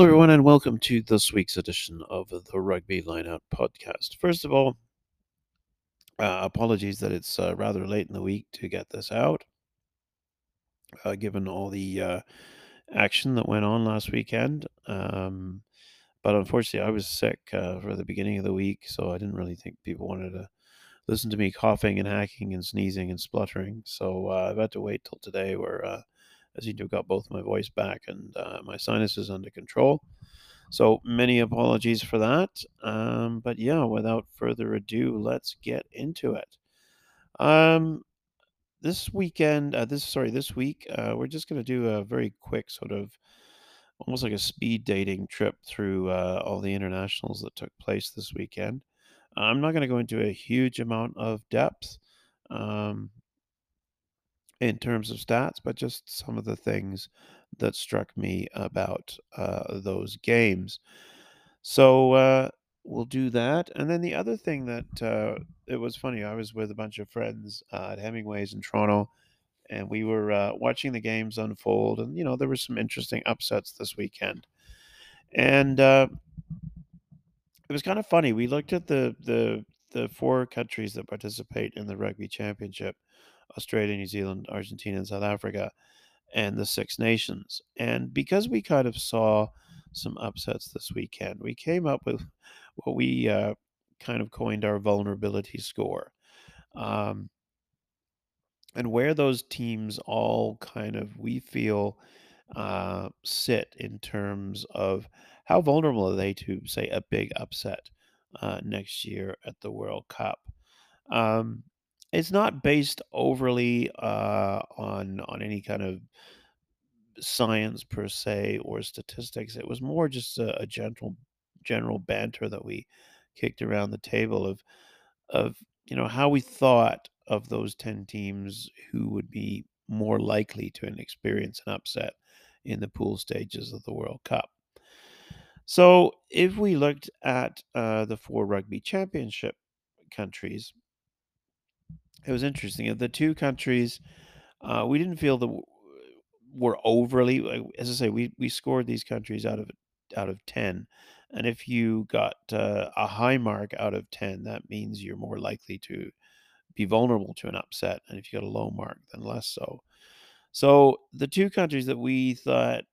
Hello, everyone, and welcome to this week's edition of the Rugby Lineout podcast. First of all, uh, apologies that it's uh, rather late in the week to get this out, uh, given all the uh, action that went on last weekend. Um, but unfortunately, I was sick uh, for the beginning of the week, so I didn't really think people wanted to listen to me coughing and hacking and sneezing and spluttering. So uh, I've had to wait till today, where Seem to have got both my voice back and uh, my sinuses under control. So many apologies for that. Um, but yeah, without further ado, let's get into it. Um, this weekend, uh, this sorry, this week, uh, we're just going to do a very quick sort of almost like a speed dating trip through uh, all the internationals that took place this weekend. I'm not going to go into a huge amount of depth. Um, in terms of stats, but just some of the things that struck me about uh, those games. So uh, we'll do that. And then the other thing that uh, it was funny, I was with a bunch of friends uh, at Hemingway's in Toronto, and we were uh, watching the games unfold. And, you know, there were some interesting upsets this weekend. And uh, it was kind of funny. We looked at the, the, the four countries that participate in the rugby championship Australia, New Zealand, Argentina, and South Africa, and the Six Nations. And because we kind of saw some upsets this weekend, we came up with what we uh, kind of coined our vulnerability score. Um, and where those teams all kind of, we feel, uh, sit in terms of how vulnerable are they to, say, a big upset uh, next year at the World Cup. Um, it's not based overly uh, on on any kind of science per se or statistics. It was more just a, a gentle general banter that we kicked around the table of of you know how we thought of those 10 teams who would be more likely to experience an upset in the pool stages of the World Cup. So, if we looked at uh, the four rugby championship countries, it was interesting. The two countries, uh, we didn't feel that were overly. As I say, we we scored these countries out of out of ten, and if you got uh, a high mark out of ten, that means you're more likely to be vulnerable to an upset, and if you got a low mark, then less so. So the two countries that we thought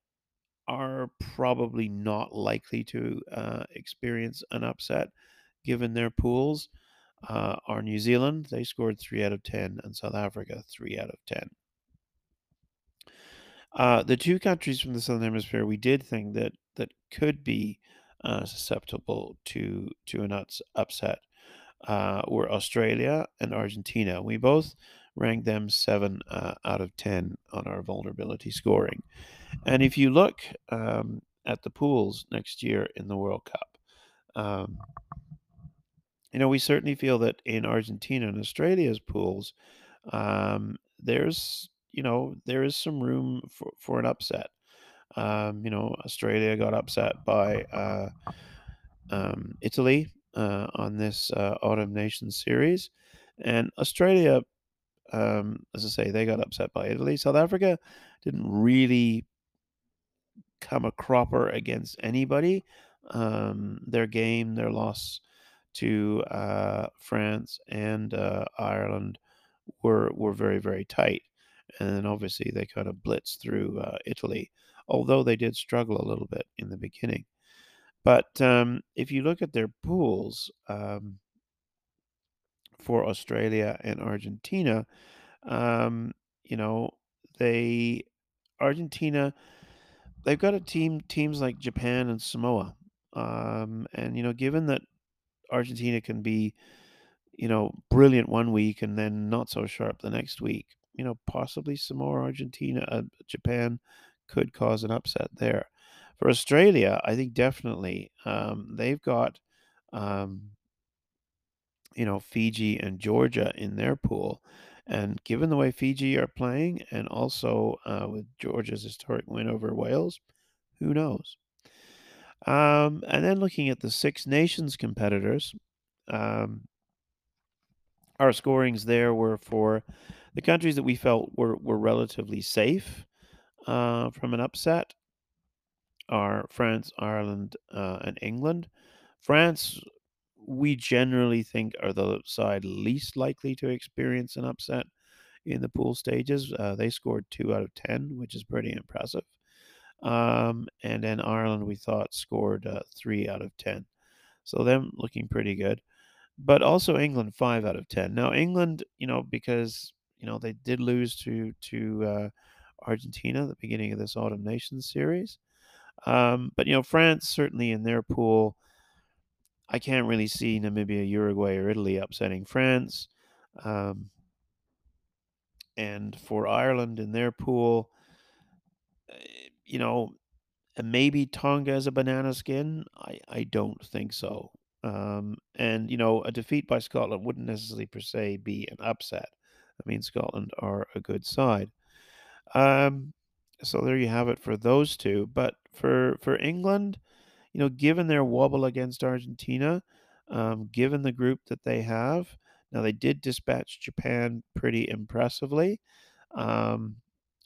are probably not likely to uh, experience an upset, given their pools uh, are New Zealand. They scored 3 out of 10, and South Africa 3 out of 10. Uh, the two countries from the Southern Hemisphere we did think that that could be uh, susceptible to to an upset uh, were Australia and Argentina. We both ranked them seven uh, out of ten on our vulnerability scoring. And if you look um, at the pools next year in the World Cup, um, you know, we certainly feel that in Argentina and Australia's pools, um, there's you know there is some room for, for an upset. Um, you know, Australia got upset by uh, um, Italy uh, on this uh, Autumn Nations series, and Australia, um, as I say, they got upset by Italy. South Africa didn't really come a cropper against anybody. Um, their game, their loss to uh, France and uh, Ireland were were very very tight, and obviously they kind of blitzed through uh, Italy, although they did struggle a little bit in the beginning. But um, if you look at their pools um, for Australia and Argentina, um, you know they Argentina they've got a team teams like Japan and Samoa. Um, and you know, given that Argentina can be, you know, brilliant one week and then not so sharp the next week. You know, possibly some more Argentina, uh, Japan could cause an upset there. For Australia, I think definitely um, they've got, um, you know, Fiji and Georgia in their pool. And given the way Fiji are playing, and also uh, with Georgia's historic win over Wales, who knows? Um, and then looking at the Six Nations competitors, um, our scorings there were for the countries that we felt were, were relatively safe uh, from an upset. are France, Ireland, uh, and England. France, we generally think are the side least likely to experience an upset in the pool stages. Uh, they scored two out of 10, which is pretty impressive. Um, and then Ireland, we thought, scored uh, three out of 10. So them looking pretty good. But also England, five out of 10. Now, England, you know, because, you know, they did lose to, to uh, Argentina at the beginning of this Autumn Nations series. Um, but, you know, France, certainly in their pool, I can't really see Namibia, Uruguay, or Italy upsetting France. Um, and for Ireland in their pool, eh, you know, maybe Tonga as a banana skin. I, I don't think so. Um, and you know, a defeat by Scotland wouldn't necessarily per se be an upset. I mean, Scotland are a good side. Um, so there you have it for those two. But for for England, you know, given their wobble against Argentina, um, given the group that they have, now they did dispatch Japan pretty impressively, um,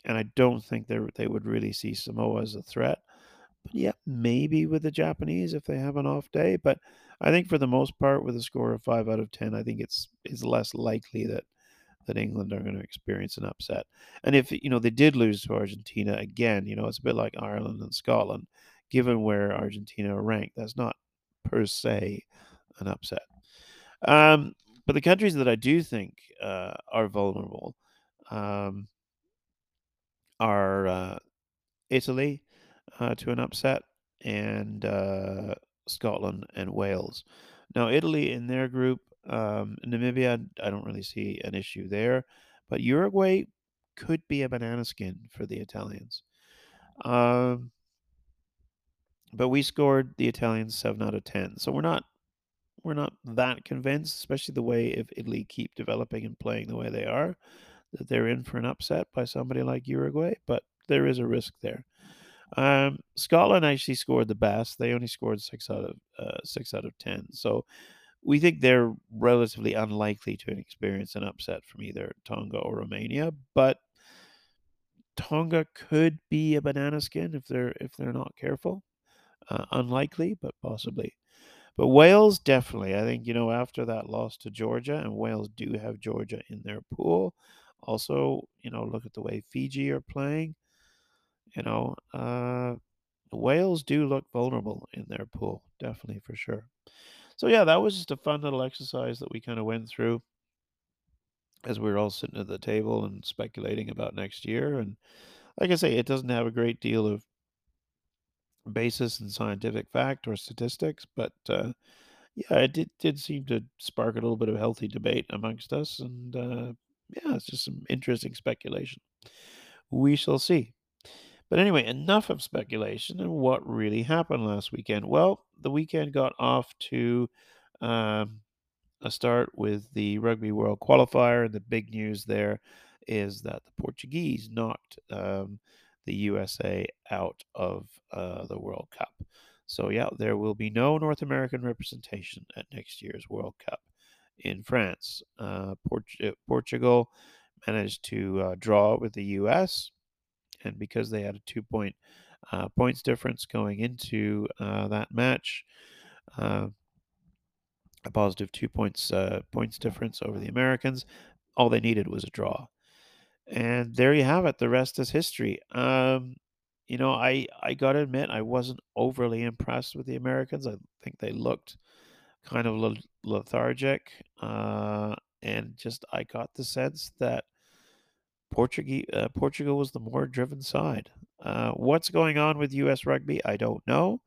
and I don't think they they would really see Samoa as a threat. But yeah, maybe with the Japanese if they have an off day. But I think for the most part, with a score of five out of ten, I think it's it's less likely that that England are going to experience an upset. And if you know they did lose to Argentina again, you know it's a bit like Ireland and Scotland. Given where Argentina are ranked, that's not per se an upset. Um, but the countries that I do think uh, are vulnerable um, are uh, Italy uh, to an upset and uh, Scotland and Wales. Now, Italy in their group, um, Namibia, I don't really see an issue there, but Uruguay could be a banana skin for the Italians. Um, but we scored the Italians seven out of ten, so we're not we're not that convinced, especially the way if Italy keep developing and playing the way they are, that they're in for an upset by somebody like Uruguay. But there is a risk there. Um, Scotland actually scored the best. They only scored six out of uh, six out of ten. So we think they're relatively unlikely to experience an upset from either Tonga or Romania. But Tonga could be a banana skin if they're if they're not careful. Uh, unlikely, but possibly. But Wales definitely. I think you know after that loss to Georgia, and Wales do have Georgia in their pool. Also, you know, look at the way Fiji are playing. You know, uh, Wales do look vulnerable in their pool, definitely for sure. So yeah, that was just a fun little exercise that we kind of went through as we were all sitting at the table and speculating about next year. And like I say, it doesn't have a great deal of basis in scientific fact or statistics, but uh, yeah, it did, did seem to spark a little bit of healthy debate amongst us. And uh, yeah, it's just some interesting speculation. We shall see. But anyway, enough of speculation and what really happened last weekend. Well, the weekend got off to um, a start with the Rugby World Qualifier, and the big news there is that the Portuguese knocked um, the USA out of uh, the World Cup. So, yeah, there will be no North American representation at next year's World Cup in France. Uh, Port- Portugal managed to uh, draw with the US and because they had a two point uh, points difference going into uh, that match, uh, a positive two points uh, points difference over the Americans, all they needed was a draw, and there you have it. The rest is history. Um, you know, I I gotta admit I wasn't overly impressed with the Americans. I think they looked kind of lethargic, uh, and just I got the sense that Portuguese, uh, Portugal was the more driven side. Uh, what's going on with U.S. rugby? I don't know,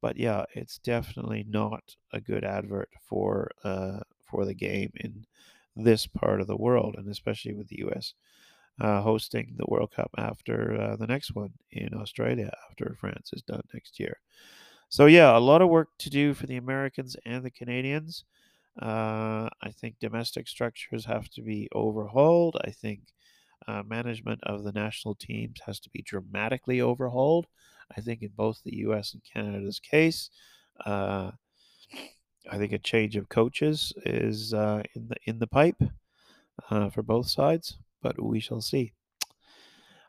but yeah, it's definitely not a good advert for uh, for the game in this part of the world, and especially with the U.S. Uh, hosting the World Cup after uh, the next one in Australia after France is done next year. So yeah, a lot of work to do for the Americans and the Canadians. Uh, I think domestic structures have to be overhauled. I think uh, management of the national teams has to be dramatically overhauled. I think in both the U.S. and Canada's case, uh, I think a change of coaches is uh, in the in the pipe uh, for both sides, but we shall see.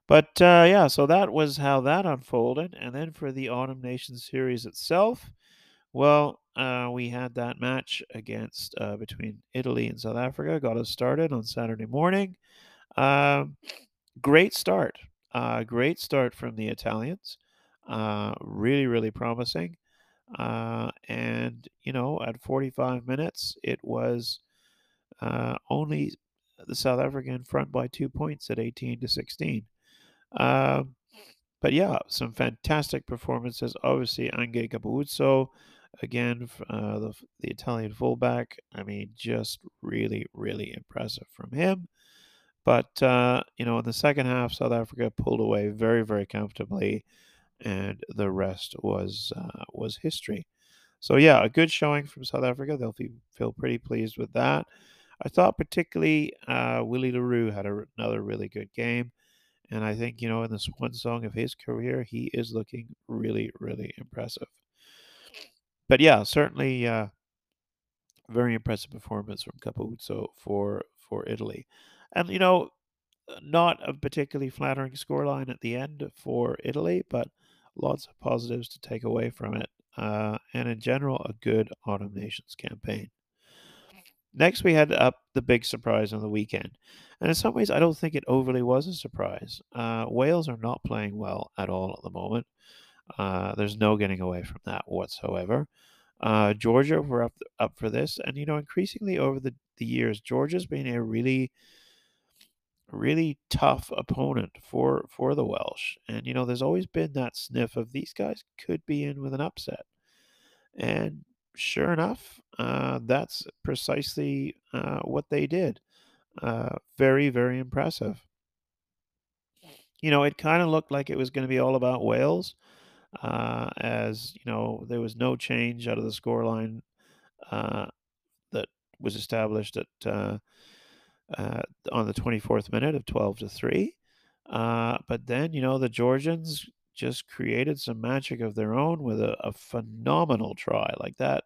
But uh, yeah, so that was how that unfolded. And then for the Autumn Nations series itself, well, uh, we had that match against uh, between Italy and South Africa. Got us started on Saturday morning. Um, great start. Uh, great start from the Italians. Uh, really, really promising. Uh, and you know, at 45 minutes, it was only the South African front by two points at 18 to 16. Um, but yeah, some fantastic performances. Obviously, Ange Capuozzo, again, uh, the, the Italian fullback. I mean, just really, really impressive from him. But, uh, you know, in the second half, South Africa pulled away very, very comfortably, and the rest was uh, was history. So, yeah, a good showing from South Africa. They'll be, feel pretty pleased with that. I thought particularly uh, Willie le Roux had a, another really good game. And I think, you know, in this one song of his career, he is looking really, really impressive. But yeah, certainly uh, very impressive performance from Capuozzo for for Italy. And, you know, not a particularly flattering scoreline at the end for Italy, but lots of positives to take away from it. Uh, and in general, a good Autumn Nations campaign. Next, we had up the big surprise on the weekend. And in some ways, I don't think it overly was a surprise. Uh, Wales are not playing well at all at the moment. Uh, there's no getting away from that whatsoever. Uh, Georgia were up up for this, and you know, increasingly over the, the years, Georgia's been a really, really tough opponent for for the Welsh. And you know, there's always been that sniff of these guys could be in with an upset. And sure enough, uh, that's precisely uh, what they did. Uh, very, very impressive. You know, it kind of looked like it was going to be all about Wales, uh, as you know, there was no change out of the scoreline uh, that was established at uh, on the 24th minute of 12 to three. But then, you know, the Georgians just created some magic of their own with a, a phenomenal try like that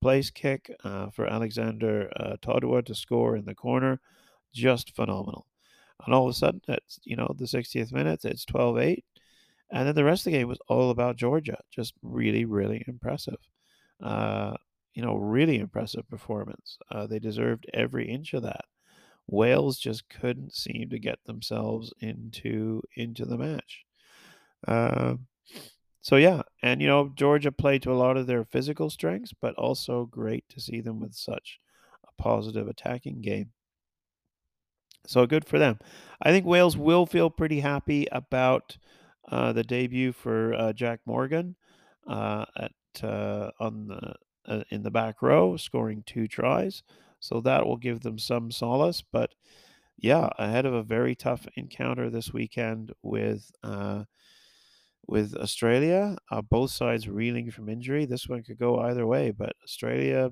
place kick uh, for Alexander uh, Todua to score in the corner. Just phenomenal. And all of a sudden, it's, you know, the 60th minute, it's 12 8. And then the rest of the game was all about Georgia. Just really, really impressive. Uh, you know, really impressive performance. Uh, they deserved every inch of that. Wales just couldn't seem to get themselves into into the match. Uh, so yeah, and you know Georgia played to a lot of their physical strengths, but also great to see them with such a positive attacking game. So good for them. I think Wales will feel pretty happy about uh, the debut for uh, Jac Morgan uh, at uh, on the uh, in the back row, scoring two tries. So that will give them some solace. But yeah, ahead of a very tough encounter this weekend with uh, with Australia, uh, both sides reeling from injury. This one could go either way, but Australia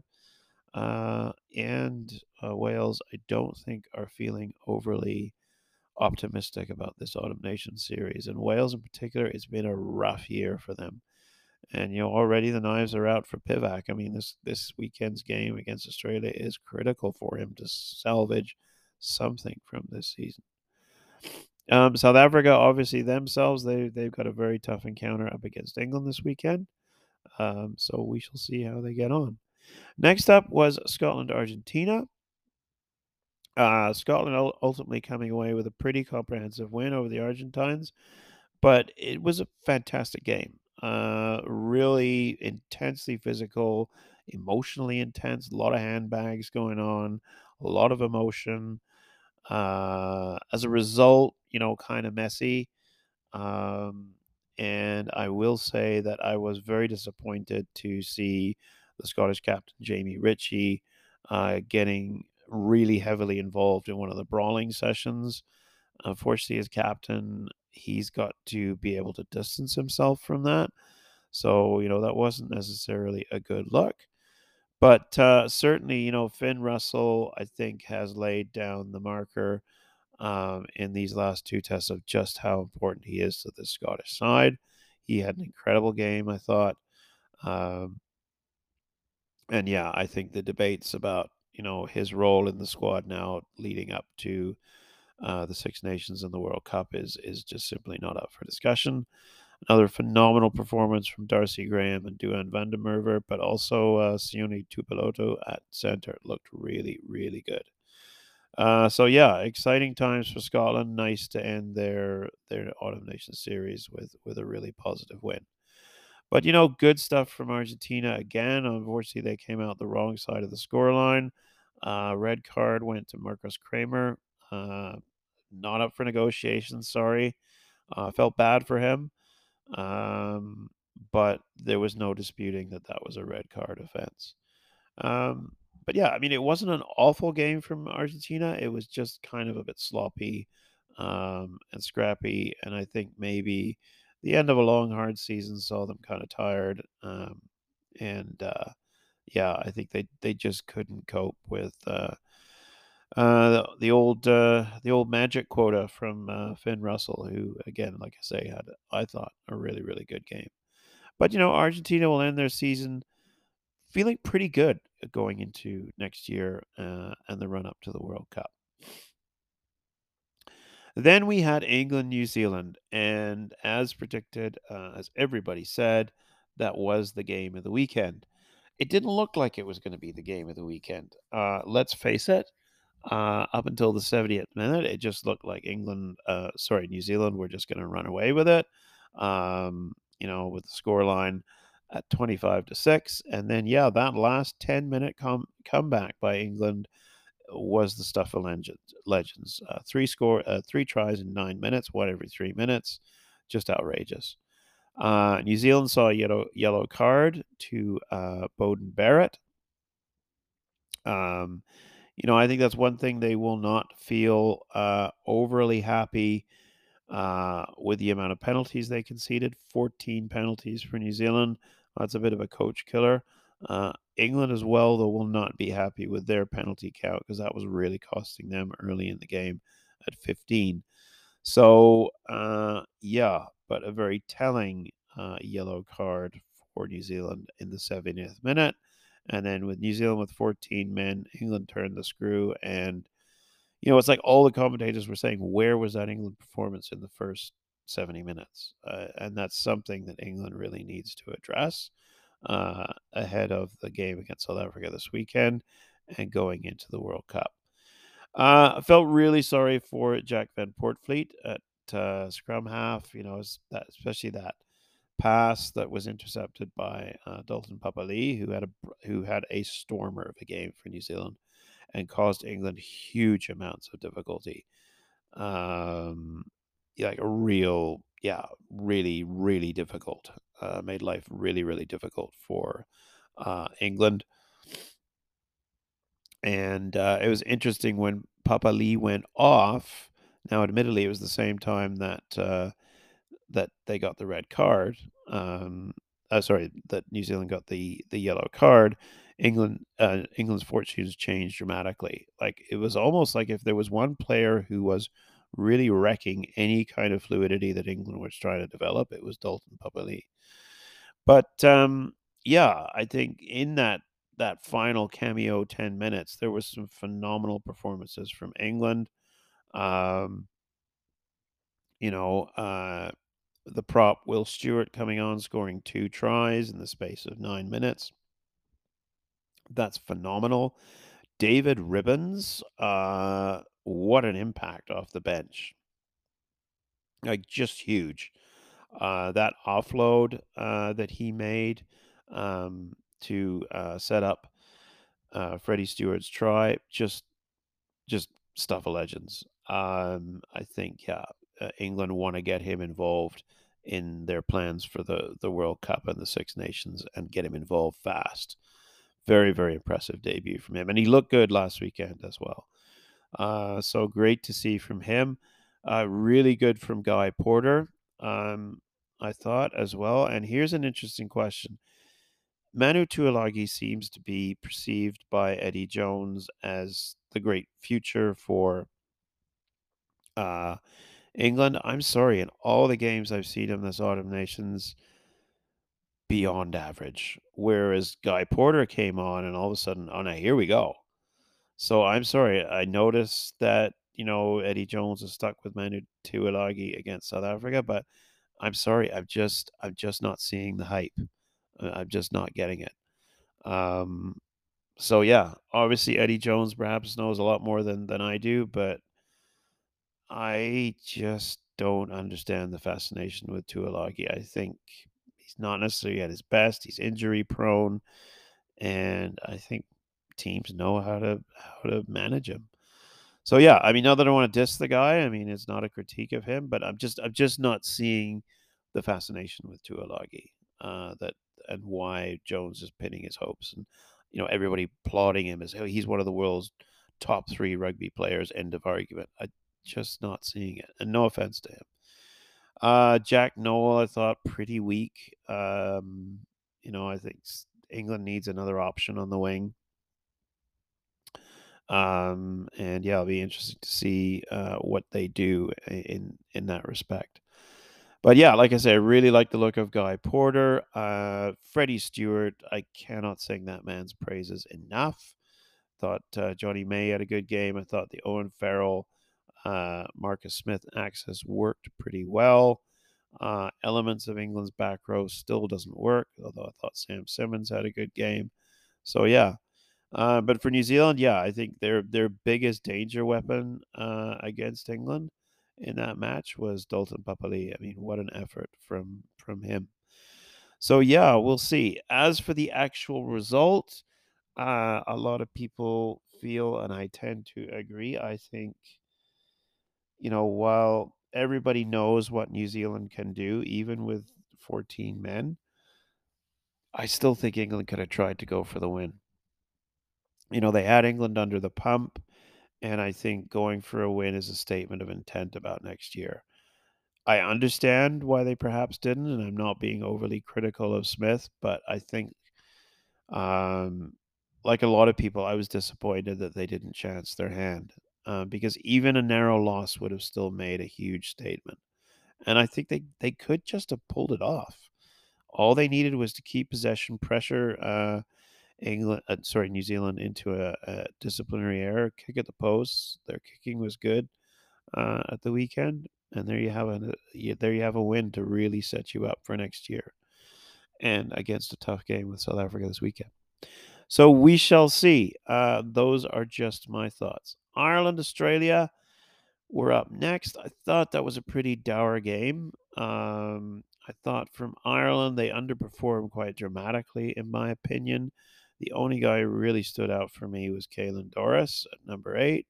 uh, and uh, Wales, I don't think are feeling overly optimistic about this Autumn Nation series. And Wales, in particular, it's been a rough year for them. And you know already the knives are out for Pivac. I mean this this weekend's game against Australia is critical for him to salvage something from this season. Um, South Africa, obviously themselves, they they've got a very tough encounter up against England this weekend. Um, so we shall see how they get on. Next up was Scotland Argentina. Uh, Scotland ultimately coming away with a pretty comprehensive win over the Argentines, but it was a fantastic game. Uh, really intensely physical, emotionally intense, a lot of handbags going on, a lot of emotion. Uh, as a result, you know, kind of messy. Um, and I will say that I was very disappointed to see the Scottish captain, Jamie Ritchie, uh, getting really heavily involved in one of the brawling sessions. Unfortunately, as captain, he's got to be able to distance himself from that. So, you know, that wasn't necessarily a good look. But uh, certainly, you know, Finn Russell, I think, has laid down the marker um, in these last two tests of just how important he is to the Scottish side. He had an incredible game, I thought. Um, and yeah, I think the debates about you know his role in the squad now leading up to uh, the Six Nations and the World Cup is is just simply not up for discussion. Another phenomenal performance from Darcy Graham and Duhan van der Merwe, but also uh, Sione Tuipulotu at center looked really, really good. Uh, so yeah, exciting times for Scotland. Nice to end their their Autumn Nations series with with a really positive win. But you know, good stuff from Argentina again. Unfortunately, they came out the wrong side of the scoreline. Uh, red card went to Marcos Kremer. Uh, not up for negotiations. Sorry, uh, felt bad for him. Um, but there was no disputing that that was a red card offense. Um, but yeah, I mean, it wasn't an awful game from Argentina. It was just kind of a bit sloppy um, and scrappy. And I think maybe the end of a long, hard season saw them kind of tired. Um, and uh, yeah, I think they they just couldn't cope with uh, uh, the, the old uh, the old magic quota from uh, Finn Russell, who again, like I say, had I thought a really really good game. But you know, Argentina will end their season feeling pretty good going into next year uh, and the run up to the World Cup. Then we had England, New Zealand, and as predicted, uh, as everybody said, that was the game of the weekend. It didn't look like it was going to be the game of the weekend. Uh, let's face it. Uh, up until the 70th minute, it just looked like England, uh, sorry, New Zealand were just going to run away with it. Um, you know, with the score line at 25 to 6. And then, yeah, that last 10 minute com- comeback by England was the stuff of legends. legends. Uh, three score, uh, three tries in nine minutes, one every three minutes. Just outrageous. Uh, New Zealand saw a yellow, yellow card to uh, Beauden Barrett. Um, you know, I think that's one thing they will not feel uh, overly happy uh, with the amount of penalties they conceded 14 penalties for New Zealand. That's a bit of a coach killer. Uh, England as well, though, will not be happy with their penalty count because that was really costing them early in the game at 15. So, uh, yeah, but a very telling uh, yellow card for New Zealand in the 70th minute. And then with New Zealand with 14 men, England turned the screw. And, you know, it's like all the commentators were saying, where was that England performance in the first 70 minutes? Uh, and that's something that England really needs to address uh, ahead of the game against South Africa this weekend and going into the World Cup. Uh, I felt really sorry for Jack van Poortvliet at uh, scrum half, you know, that, especially that pass that was intercepted by uh, Dalton Papali, who had a who had a stormer of a game for New Zealand and caused England huge amounts of difficulty. Um, like a real, yeah, really, really difficult. Uh, made life really, really difficult for uh, England. And uh, it was interesting when Papali'i went off. Now, admittedly, it was the same time that uh, that they got the red card. Um, uh, sorry, that New Zealand got the the yellow card. England uh, England's fortunes changed dramatically. Like it was almost like if there was one player who was really wrecking any kind of fluidity that England was trying to develop, it was Dalton Papali'i. But um, yeah, I think in that that final cameo ten minutes, there was some phenomenal performances from England. Um, you know, uh, the prop Will Stuart coming on, scoring two tries in the space of nine minutes. That's phenomenal. David Ribbans, uh, what an impact off the bench. Like, just huge. Uh, that offload uh, that he made um, to uh, set up uh, Freddie Steward's try, just, just stuff of legends. Um, I think, yeah, uh, England want to get him involved in their plans for the, the World Cup and the Six Nations and get him involved fast. Very, very impressive debut from him. And he looked good last weekend as well. Uh, so great to see from him. Uh, really good from Guy Porter, um, I thought as well. And here's an interesting question. Manu Tuilagi seems to be perceived by Eddie Jones as the great future for uh, England, I'm sorry, in all the games I've seen him this Autumn Nations, beyond average. Whereas Guy Porter came on and all of a sudden, oh no, here we go. So I'm sorry, I noticed that you know Eddie Jones is stuck with Manu Tuilagi against South Africa, but I'm sorry, I'm just I'm just not seeing the hype. I'm just not getting it. Um, so yeah, obviously Eddie Jones perhaps knows a lot more than than I do, but I just don't understand the fascination with Tuilagi. I think he's not necessarily at his best. He's injury prone, and I think teams know how to how to manage him. So yeah, I mean, not that I want to diss the guy. I mean, it's not a critique of him, but I'm just I'm just not seeing the fascination with Tuilagi uh, that and why Jones is pinning his hopes and you know everybody applauding him as he's one of the world's top three rugby players. End of argument. I just not seeing it, and no offense to him. Uh, Jack Nowell, I thought pretty weak. Um, you know, I think England needs another option on the wing. Um, and yeah, it'll be interesting to see uh, what they do in in that respect. But yeah, like I said, I really like the look of Guy Porter. Uh, Freddie Steward, I cannot sing that man's praises enough. Thought uh, Jonny May had a good game. I thought the Owen Farrell, uh, Marcus Smith access worked pretty well. Uh, elements of England's back row still doesn't work, although I thought Sam Simmonds had a good game. So yeah, uh, but for New Zealand, yeah, I think their their biggest danger weapon uh, against England in that match was Dalton Papali. I mean, what an effort from from him. So yeah, we'll see. As for the actual result, uh, a lot of people feel, and I tend to agree. I think, you know, while everybody knows what New Zealand can do, even with 14 men, I still think England could have tried to go for the win. You know, they had England under the pump. And I think going for a win is a statement of intent about next year. I understand why they perhaps didn't, and I'm not being overly critical of Smith, but I think, um, like a lot of people, I was disappointed that they didn't chance their hand uh, because even a narrow loss would have still made a huge statement. And I think they, they could just have pulled it off. All they needed was to keep possession pressure. Uh, England, uh, sorry, New Zealand into a, a, disciplinary error, kick at the post. Their kicking was good uh, at the weekend, and there you have a there you have a win to really set you up for next year, and against a tough game with South Africa this weekend. So we shall see. Uh, those are just my thoughts. Ireland, Australia, we're up next. I thought that was a pretty dour game. Um, I thought from Ireland they underperformed quite dramatically, in my opinion. The only guy who really stood out for me was Caelan Doris at number eight.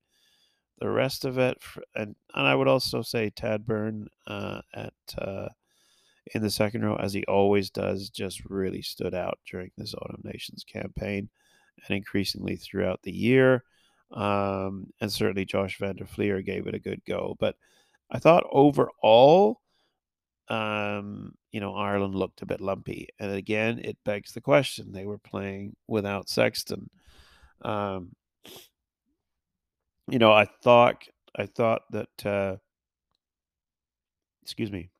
The rest of it, and and I would also say Tad Beirne uh, at uh, in the second row, as he always does, just really stood out during this Autumn Nations campaign, and increasingly throughout the year. Um, and certainly Josh van der Flier gave it a good go. But I thought overall, um, you know, Ireland looked a bit lumpy. And again, it begs the question they were playing without Sexton. Um, you know, I thought I thought that uh, excuse me.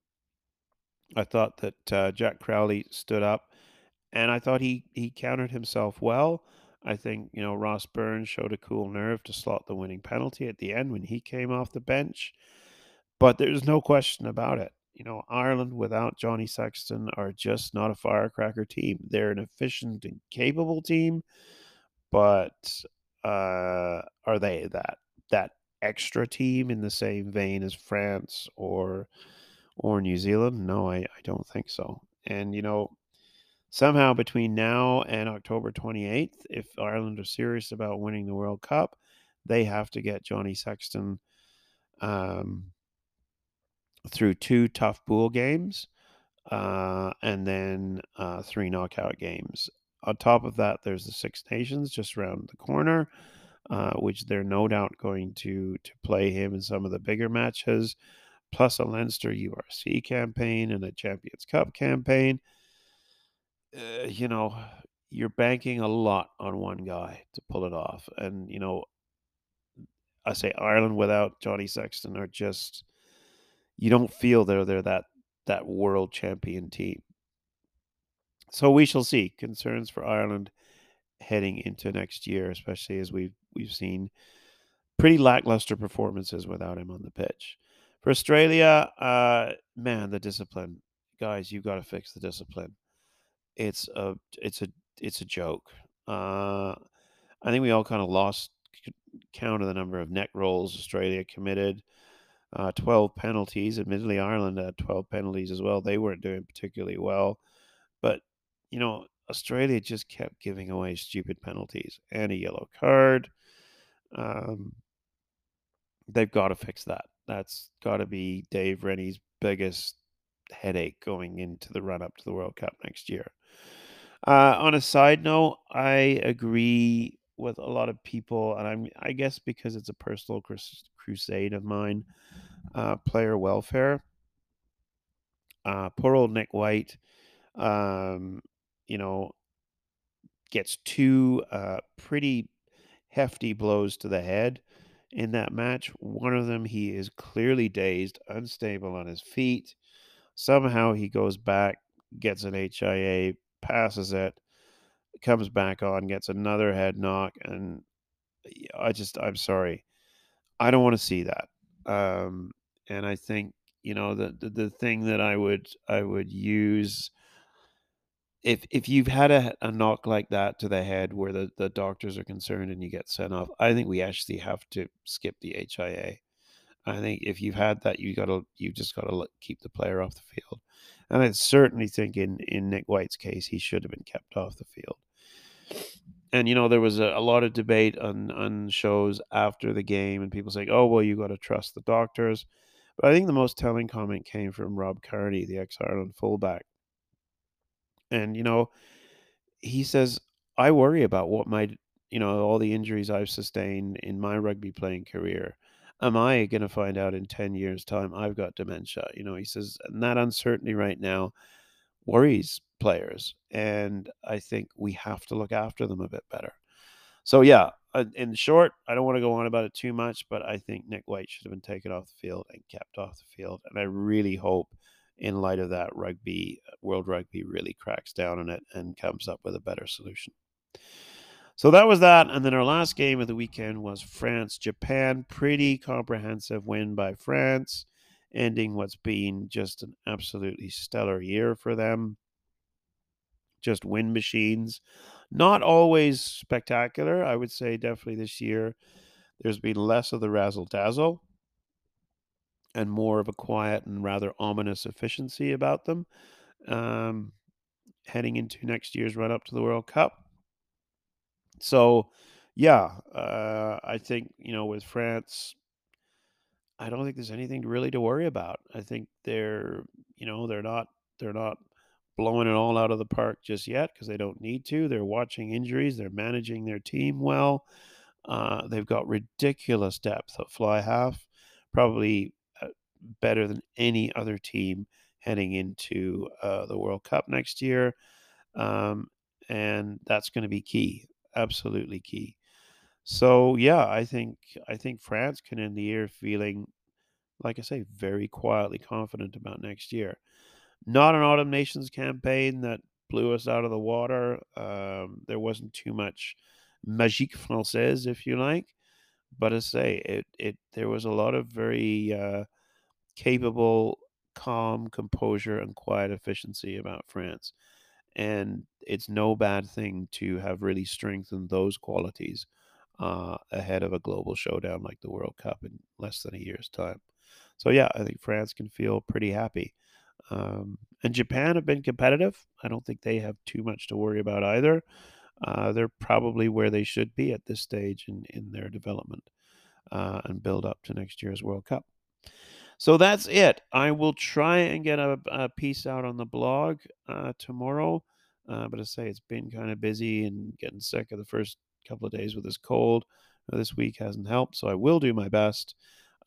I thought that uh, Jack Crowley stood up, and I thought he he countered himself well. I think you know Ross Burns showed a cool nerve to slot the winning penalty at the end when he came off the bench, but there's no question about it you know, Ireland without Johnny Sexton are just not a firecracker team. They're an efficient and capable team, but uh, are they that that extra team in the same vein as France or or New Zealand? No, I, I don't think so. And you know, somehow between now and October 28th, if Ireland are serious about winning the World Cup, they have to get Johnny Sexton um, through two tough pool games uh, and then uh, three knockout games. On top of that, there's the Six Nations just around the corner, uh, which they're no doubt going to to play him in some of the bigger matches, plus a Leinster URC campaign and a Champions Cup campaign. Uh, you know, you're banking a lot on one guy to pull it off, and you know, I say Ireland without Johnny Sexton are just you don't feel they're they're that that world champion team. So we shall see. Concerns for Ireland heading into next year, especially as we've we've seen pretty lackluster performances without him on the pitch. For Australia, uh, man, the discipline, guys, you've got to fix the discipline. It's a, it's a, it's a joke. Uh, I think we all kind of lost count of the number of neck rolls Australia committed. Uh, 12 penalties. Admittedly, Ireland had 12 penalties as well. They weren't doing particularly well. But, you know, Australia just kept giving away stupid penalties and a yellow card. Um, they've got to fix that. That's got to be Dave Rennie's biggest headache going into the run up to the World Cup next year. Uh, on a side note, I agree with a lot of people, and I'm I guess because it's a personal crusade of mine, uh, player welfare. Uh, poor old Nick White, um, you know, gets two uh, pretty hefty blows to the head in that match. One of them, he is clearly dazed, unstable on his feet. Somehow he goes back, gets an HIA, passes it, comes back on, gets another head knock, and I just, I'm sorry, I don't want to see that. Um, and I think you know the, the the thing that I would I would use if if you've had a, a knock like that to the head where the, the doctors are concerned and you get sent off, I think we actually have to skip the HIA. I think if you've had that, you gotta you just gotta keep the player off the field. And I certainly think in in Nick White's case, he should have been kept off the field. And you know, there was a, a lot of debate on on shows after the game, and people saying, "Oh, well, you got to trust the doctors." But I think the most telling comment came from Rob Kearney, the ex Ireland fullback, and you know, he says, "I worry about what might, you know, all the injuries I've sustained in my rugby playing career." am I going to find out in 10 years' time I've got dementia? You know, he says, and that uncertainty right now worries players. And I think we have to look after them a bit better. So, yeah, uh, in short, I don't want to go on about it too much, but I think Nick White should have been taken off the field and kept off the field. And I really hope, in light of that, rugby, uh, World Rugby really cracks down on it and comes up with a better solution. So that was that. And then our last game of the weekend was France Japan. Pretty comprehensive win by France, ending what's been just an absolutely stellar year for them. Just win machines. Not always spectacular. I would say definitely this year there's been less of the razzle dazzle and more of a quiet and rather ominous efficiency about them um, heading into next year's run up to the World Cup. So, yeah, uh, I think you know with France, I don't think there's anything really to worry about. I think they're you know they're not they're not blowing it all out of the park just yet because they don't need to. They're watching injuries. They're managing their team well. Uh, they've got ridiculous depth at fly half, probably uh, better than any other team heading into uh, the World Cup next year. Um, and that's going to be key absolutely key. So yeah, I think I think France can end the year feeling, like I say, very quietly confident about next year. Not an Autumn Nations campaign that blew us out of the water. Um, there wasn't too much magique française, if you like, but I say it it there was a lot of very uh, capable, calm composure and quiet efficiency about France and it's no bad thing to have really strengthened those qualities uh, ahead of a global showdown like the World Cup in less than a year's time. So yeah, I think France can feel pretty happy. Um, and Japan have been competitive. I don't think they have too much to worry about either. Uh, they're probably where they should be at this stage in, in their development uh, and build up to next year's World Cup. So that's it. I will try and get a, a piece out on the blog uh, tomorrow. Uh, but I say it's been kind of busy and getting sick of the first couple of days with this cold. This week hasn't helped, so I will do my best.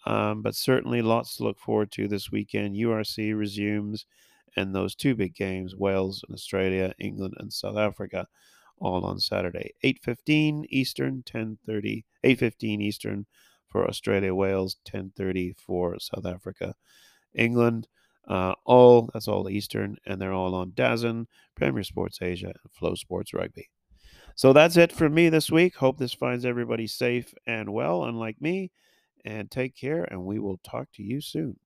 Um, but certainly lots to look forward to this weekend. URC resumes, and those two big games: Wales and Australia, England and South Africa, all on Saturday, 8:15 Eastern, 10:30, 8:15 Eastern for Australia, Wales, 10:30 for South Africa, England. Uh, all that's all Eastern, and they're all on DAZN, Premier Sports Asia, and Flow Sports Rugby. So that's it for me this week. Hope this finds everybody safe and well, unlike me. And take care, and we will talk to you soon.